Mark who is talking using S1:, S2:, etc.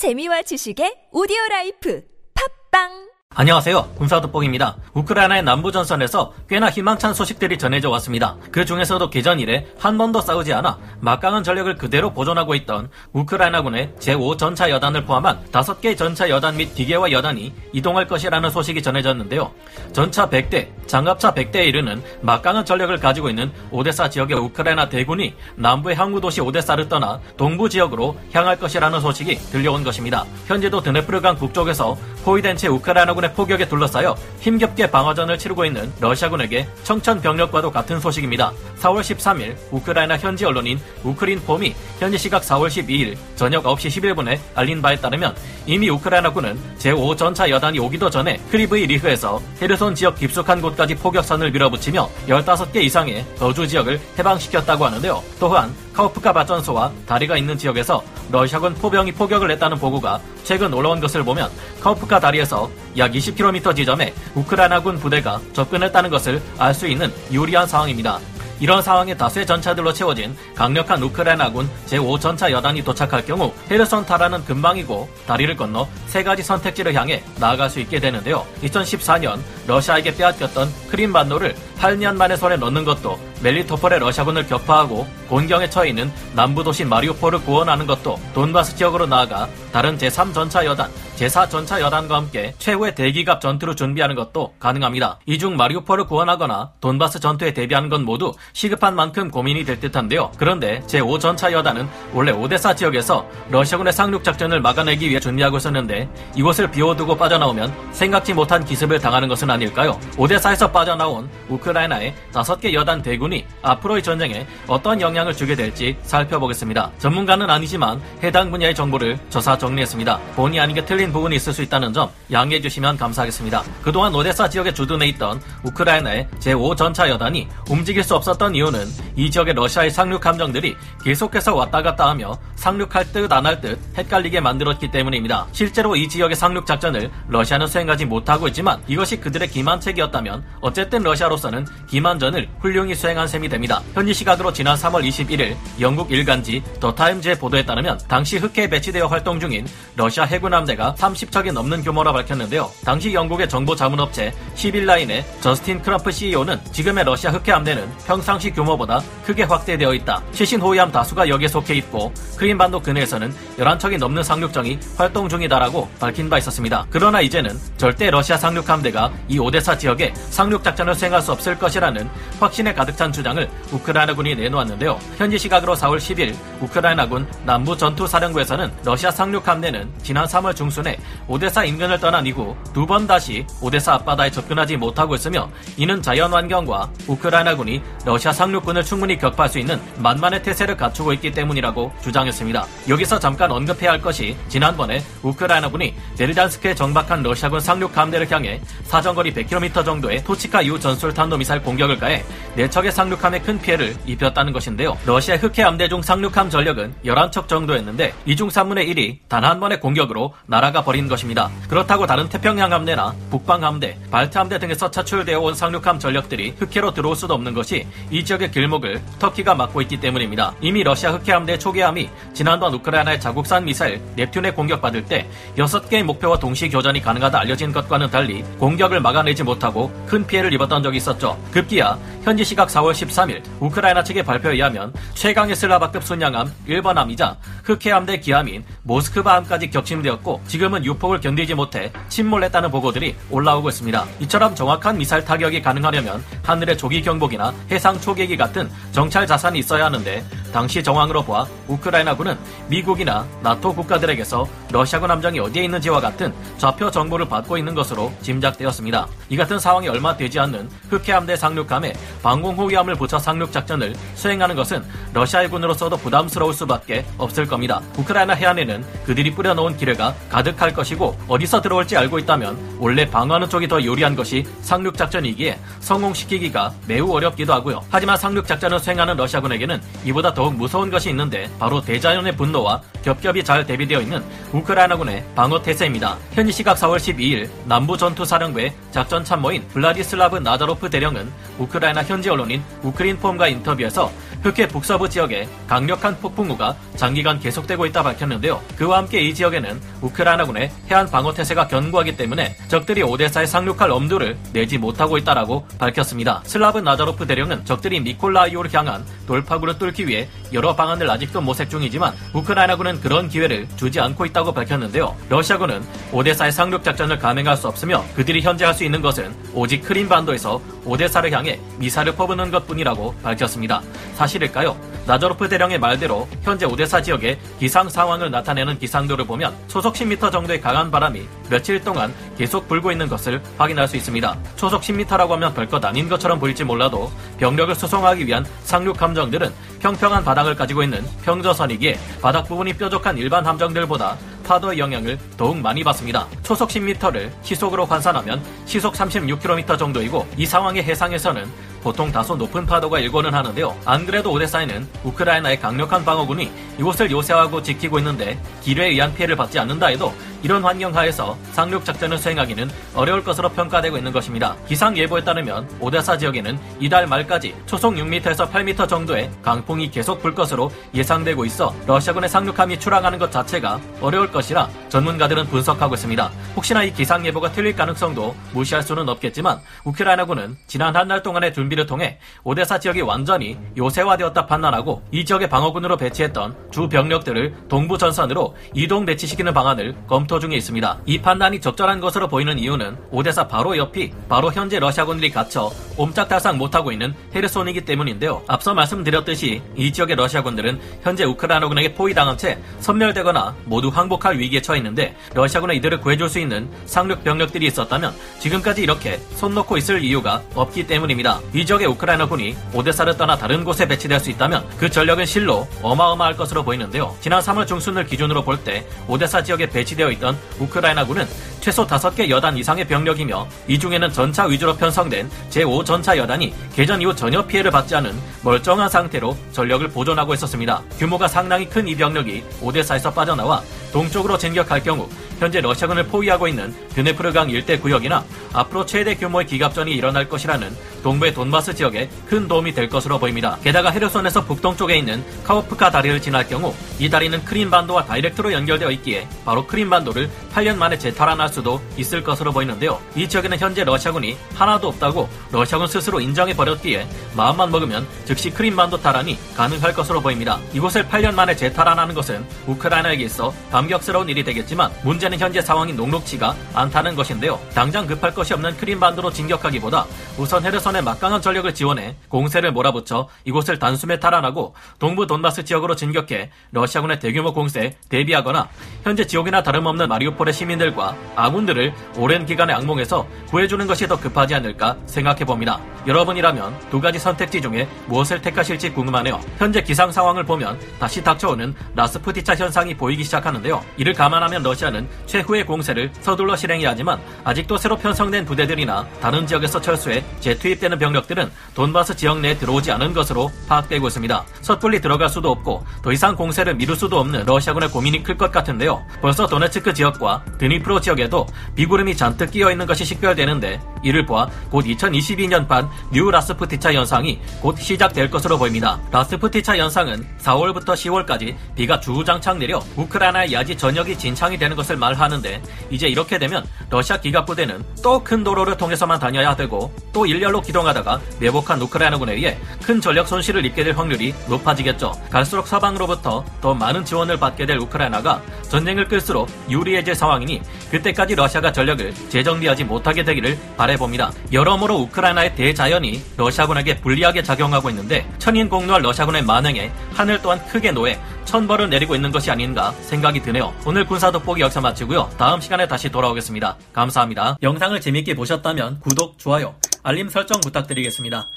S1: 재미와 지식의 오디오 life. 팟빵
S2: 안녕하세요. 군사도뽕입니다. 우크라이나의 남부 전선에서 꽤나 희망찬 소식들이 전해져 왔습니다. 그 중에서도 개전 이래 한 번도 싸우지 않아 막강한 전력을 그대로 보존하고 있던 우크라이나군의 제5전차 여단을 포함한 5개 전차 여단 및 기계화 여단이 이동할 것이라는 소식이 전해졌는데요. 전차 100대, 장갑차 100대에 이르는 막강한 전력을 가지고 있는 오데사 지역의 우크라이나 대군이 남부의 항구 도시 오데사를 떠나 동부 지역으로 향할 것이라는 소식이 들려온 것입니다. 현재도 드네프르강 북쪽에서 포위된 채 우크라이나군 의 포격에 둘러싸여 힘겹게 방어전을 치르고 있는 러시아군에게 청천벽력과도 같은 소식입니다. 4월 13일 우크라이나 현지 언론인 우크린 폼이 현지 시각 4월 12일 저녁 9시 11분에 알린 바에 따르면 이미 우크라이나군은 제5 전차 여단이 오기도 전에 크리브이 리흐에서 헤르손 지역 깊숙한 곳까지 포격선을 밀어붙이며 15개 이상의 거주 지역을 해방시켰다고 하는데요. 또한 카우프카 발전소와 다리가 있는 지역에서 러시아군 포병이 포격을 했다는 보고가 최근 올라온 것을 보면 카우프카 다리에서 약 20km 지점에 우크라이나군 부대가 접근했다는 것을 알 수 있는 유리한 상황입니다. 이런 상황에 다수의 전차들로 채워진 강력한 우크라이나군 제5전차 여단이 도착할 경우 헤르손 타라는 금방이고 다리를 건너 세 가지 선택지를 향해 나아갈 수 있게 되는데요. 2014년 러시아에게 빼앗겼던 크림반도를 8년 만에 손에 넣는 것도 멜리토폴의 러시아군을 격파하고 곤경에 처해 있는 남부 도시 마리우폴을 구원하는 것도 돈바스 지역으로 나아가 다른 제3전차 여단, 제4전차 여단과 함께 최후의 대기갑 전투를 준비하는 것도 가능합니다. 이중 마리우폴을 구원하거나 돈바스 전투에 대비하는 건 모두 시급한 만큼 고민이 될 듯한데요. 그런데 제5전차 여단은 원래 오데사 지역에서 러시아군의 상륙 작전을 막아내기 위해 준비하고 있었는데 이곳을 비워두고 빠져나오면 생각지 못한 기습을 당하는 것은 아닐까요? 오데사에서 빠져나온 우크라이나의 5개 여단 대군 이 앞으로의 전쟁에 어떤 영향을 주게 될지 살펴보겠습니다. 전문가는 아니지만 해당 분야의 정보를 조사 정리했습니다. 본의 아니게 틀린 부분이 있을 수 있다는 점 양해해 주시면 감사하겠습니다. 그동안 오데사 지역에 주둔해 있던 우크라이나의 제5전차 여단이 움직일 수 없었던 이유는 이 지역의 러시아의 상륙 함정들이 계속해서 왔다 갔다 하며 상륙할 듯 안 할 듯 헷갈리게 만들었기 때문입니다. 실제로 이 지역의 상륙 작전을 러시아는 수행하지 못하고 있지만 이것이 그들의 기만책이었다면 어쨌든 러시아로서는 기만전을 훌륭히 수행한 셈이 됩니다. 현지 시각으로 지난 3월 21일 영국 일간지 더 타임즈의 보도에 따르면 당시 흑해에 배치되어 활동 중인 러시아 해군 함대가 30척이 넘는 규모라 밝혔는데요. 당시 영국의 정보 자문업체 시빌라인의 저스틴 크럼프 CEO는 지금의 러시아 흑해 함대는 평상시 규모보다 크게 확대되어 있다. 최신 호위함 다수가 여기에 속해 있고 크림반도 근해에서는 11척이 넘는 상륙정이 활동 중이다라고 밝힌 바 있었습니다. 그러나 이제는 절대 러시아 상륙 함대가 이 오데사 지역에 상륙 작전을 수행할 수 없을 것이라는 확신에 가득 찬 주장을 우크라이나군이 내놓았는데요. 현지 시각으로 4월 10일 우크라이나군 남부 전투사령부에서는 러시아 상륙 함대는 지난 3월 중순에 오데사 인근을 떠난 이후 두 번 다시 오데사 앞바다에 접근하지 못하고 있으며 이는 자연 환경과 우크라이나군이 러시아 상륙군을 충분히 격파할 수 있는 만만의 태세를 갖추고 있기 때문이라고 주장했습니다. 여기서 잠깐 언급해야 할 것이 지난번에 우크라이나군이 베르잔스크에 정박한 러시아군 상륙 함대를 향해 사정거리 100km 정도의 토치카 유 전술 탄도 미사일 공격을 가해 4척의 상륙함에 큰 피해를 입혔다는 것인데요. 러시아 흑해 함대 중 상륙함 전력은 11척 정도였는데 이중 3분의 1이 단 한 번의 공격으로 날아가 버린 것입니다. 그렇다고 다른 태평양 함대나 북방 함대, 발트 함대 등에서 차출되어 온 상륙함 전력들이 흑해로 들어올 수도 없는 것이 이 지역의 길목을 터키가 막고 있기 때문입니다. 이미 러시아 흑해 함대 초계함이 지난번 우크라이나의 자국산 미사일 넵튠에 공격받을 때 6개의 목표와 동시 교전이 가능하다 알려진 것과는 달리 공격을 막아내지 못하고 큰 피해를 입었던 적이 있었죠. 급기야 현지 시각 4월 13일 우크라이나 측의 발표에 의하면 최강의 슬라바급 순양함 1번함이자 흑해함대 기함인 모스크바함까지 격침되었고 지금은 유폭을 견디지 못해 침몰했다는 보고들이 올라오고 있습니다. 이처럼 정확한 미사일 타격이 가능하려면 하늘의 조기 경보기나 해상 초계기 같은 정찰 자산이 있어야 하는데 당시 정황으로 보아 우크라이나군은 미국이나 나토 국가들에게서 러시아군 함정이 어디에 있는지와 같은 좌표 정보를 받고 있는 것으로 짐작되었습니다. 이 같은 상황이 얼마 되지 않는 흑해함대 상륙함에 방공호위함을 붙여 상륙 작전을 수행하는 것은 러시아의 군으로서도 부담스러울 수밖에 없을 겁니다. 우크라이나 해안에는 그들이 뿌려놓은 기뢰가 가득할 것이고 어디서 들어올지 알고 있다면 원래 방어하는 쪽이 더 요리한 것이 상륙 작전이기에 성공시키기가 매우 어렵기도 하고요. 하지만 상륙 작전을 수행하는 러시아군에게는 이보다 더욱 무서운 것이 있는데 바로 대자연의 분노와 겹겹이 잘 대비되어 있는 우크라이나군의 방어 태세입니다. 현지 시각 4월 12일 남부 전투 사령부의 작전 참모인 블라디슬라브 나자로프 대령은 우크라이나 현지 언론인 우크린폼과 인터뷰에서 흑해 북서부 지역에 강력한 폭풍우가 장기간 계속되고 있다 밝혔는데요. 그와 함께 이 지역에는 우크라이나군의 해안 방어 태세가 견고하기 때문에 적들이 오데사에 상륙할 엄두를 내지 못하고 있다라고 밝혔습니다. 슬라브 나자로프 대령은 적들이 미콜라이우를 향한 돌파구를 뚫기 위해 여러 방안을 아직도 모색 중이지만 우크라이나군은 그런 기회를 주지 않고 있다고 밝혔는데요. 러시아군은 오데사의 상륙 작전을 감행할 수 없으며 그들이 현재 할 수 있는 것은 오직 크림반도에서 오데사를 향해 미사일을 퍼붓는 것뿐이라고 밝혔습니다. 사실 일까요? 나저로프 대령의 말대로 현재 오데사 지역의 기상 상황을 나타내는 기상도를 보면 초속 10m 정도의 강한 바람이 며칠 동안 계속 불고 있는 것을 확인할 수 있습니다. 초속 10m라고 하면 별것 아닌 것처럼 보일지 몰라도 병력을 수송하기 위한 상륙 함정들은 평평한 바닥을 가지고 있는 평저선이기에 바닥 부분이 뾰족한 일반 함정들보다 파도의 영향을 더욱 많이 받습니다. 초속 10m를 시속으로 환산하면 시속 36km 정도이고 이 상황의 해상에서는 보통 다소 높은 파도가 일고는 하는데요. 안 그래도 오데사에는 우크라이나의 강력한 방어군이 이곳을 요새하고 지키고 있는데 기뢰에 의한 피해를 받지 않는다 해도 이런 환경 하에서 상륙 작전을 수행하기는 어려울 것으로 평가되고 있는 것입니다. 기상 예보에 따르면 오데사 지역에는 이달 말까지 초속 6m에서 8m 정도의 강풍이 계속 불 것으로 예상되고 있어 러시아군의 상륙함이 출항하는 것 자체가 어려울 것이라 전문가들은 분석하고 있습니다. 혹시나 이 기상 예보가 틀릴 가능성도 무시할 수는 없겠지만 우크라이나군은 지난 한 달 동안의 준비를 통해 오데사 지역이 완전히 요새화되었다 판단하고 이 지역의 방어군으로 배치했던 주 병력들을 동부 전선으로 이동 배치시키는 방안을 검토 중에 있습니다. 이 판단이 적절한 것으로 보이는 이유는 오데사 바로 옆이 바로 현재 러시아군들이 갇혀 옴짝달싹 못하고 있는 헤르손이기 때문인데요. 앞서 말씀드렸듯이 이 지역의 러시아군들은 현재 우크라이나군에게 포위당한 채 섬멸되거나 모두 항복할 위기에 처해 있는데 러시아군은 이들을 구해줄 수 있는 상륙 병력들이 있었다면 지금까지 이렇게 손 놓고 있을 이유가 없기 때문입니다. 이 지역의 우크라이나군이 오데사를 떠나 다른 곳에 배치될 수 있다면 그 전력은 실로 어마어마할 것으로 보이는데요. 지난 3월 중순을 기준으로 볼 때 오데사 지역에 배치되어 있던 우크라이나군은 최소 5개 여단 이상의 병력이며 이 중에는 전차 위주로 편성된 제5전차 여단이 개전 이후 전혀 피해를 받지 않은 멀쩡한 상태로 전력을 보존하고 있었습니다. 규모가 상당히 큰 이 병력이 오데사에서 빠져나와 동쪽으로 진격할 경우 현재 러시아군을 포위하고 있는 드네프르강 일대 구역이나 앞으로 최대 규모의 기갑전이 일어날 것이라는 동부의 돈바스 지역에 큰 도움이 될 것으로 보입니다. 게다가 헤르손에서 북동쪽에 있는 카호프카 다리를 지날 경우 이 다리는 크림반도와 direct로 연결되어 있기에 바로 크림반도를 8년 만에 재탈환할 수도 있을 것으로 보이는데요. 이 지역에는 현재 러시아군이 하나도 없다고 러시아군 스스로 인정해 버렸기에 마음만 먹으면 즉시 크림반도 탈환이 가능할 것으로 보입니다. 이곳을 8년 만에 재탈환하는 것은 우크라이나에게 있어 감격스러운 일이 되겠지만 문제는 현재 상황이 녹록치가 않다는 것인데요. 당장 급할 것이 없는 크림반도로 진격하기보다 우선 헤르선의 막강한 전력을 지원해 공세를 몰아붙여 이곳을 단숨에 탈환하고 동부 돈바스 지역으로 진격해 러시아군의 대규모 공세에 대비하거나 현재 지옥이나 다름없는 마리우폴의 시민들과 아군들을 오랜 기간의 악몽에서 구해주는 것이 더 급하지 않을까 생각해 봅니다. 여러분이라면 두 가지 선택지 중에 무엇을 택하실지 궁금하네요. 현재 기상 상황을 보면 다시 닥쳐오는 라스푸티차 현상이 보이기 시작하는데요. 이를 감안하면 러시아는 최후의 공세를 서둘러 실행해야 하지만 아직도 새로 편성된 부대들이나 다른 지역에서 철수해 재투입되는 병력들은 돈바스 지역 내에 들어오지 않은 것으로 파악되고 있습니다. 섣불리 들어갈 수도 없고 더 이상 공세를 미룰 수도 없는 러시아군의 고민이 클 것 같은데요. 벌써 도네츠크 지역과 드니프로 지역에도 비구름이 잔뜩 끼어 있는 것이 식별되는데 이를 보아 곧 2022년판 new 라스푸티차 현상이 곧 시작될 것으로 보입니다. 라스푸티차 현상은 4월부터 10월까지 비가 주구장창 내려 우크라이나의 야지 전역이 진창이 되는 것을 말하는데 이제 이렇게 되면 러시아 기갑 부대는 또 큰 도로를 통해서만 다녀야 되고 또 일렬로 기동하다가 매복한 우크라이나군에 의해 큰 전력 손실을 입게 될 확률이 높아지겠죠. 갈수록 서방으로부터 더 많은 지원을 받게 될 우크라이나가 전쟁을 끌수록 유리해질 상황이니 그때까지 러시아가 전력을 재정비하지 못하게 되기를 바래봅니다. 여러모로 우크라이나의 대 자연이 러시아군에게 불리하게 작용하고 있는데 천인 공노할 러시아군의 만행에 하늘 또한 크게 노해 천벌을 내리고 있는 것이 아닌가 생각이 드네요. 오늘 군사 돋보기 여기서 마치고요. 다음 시간에 다시 돌아오겠습니다. 감사합니다. 영상을 재밌게 보셨다면 구독, 좋아요, 알림 설정 부탁드리겠습니다.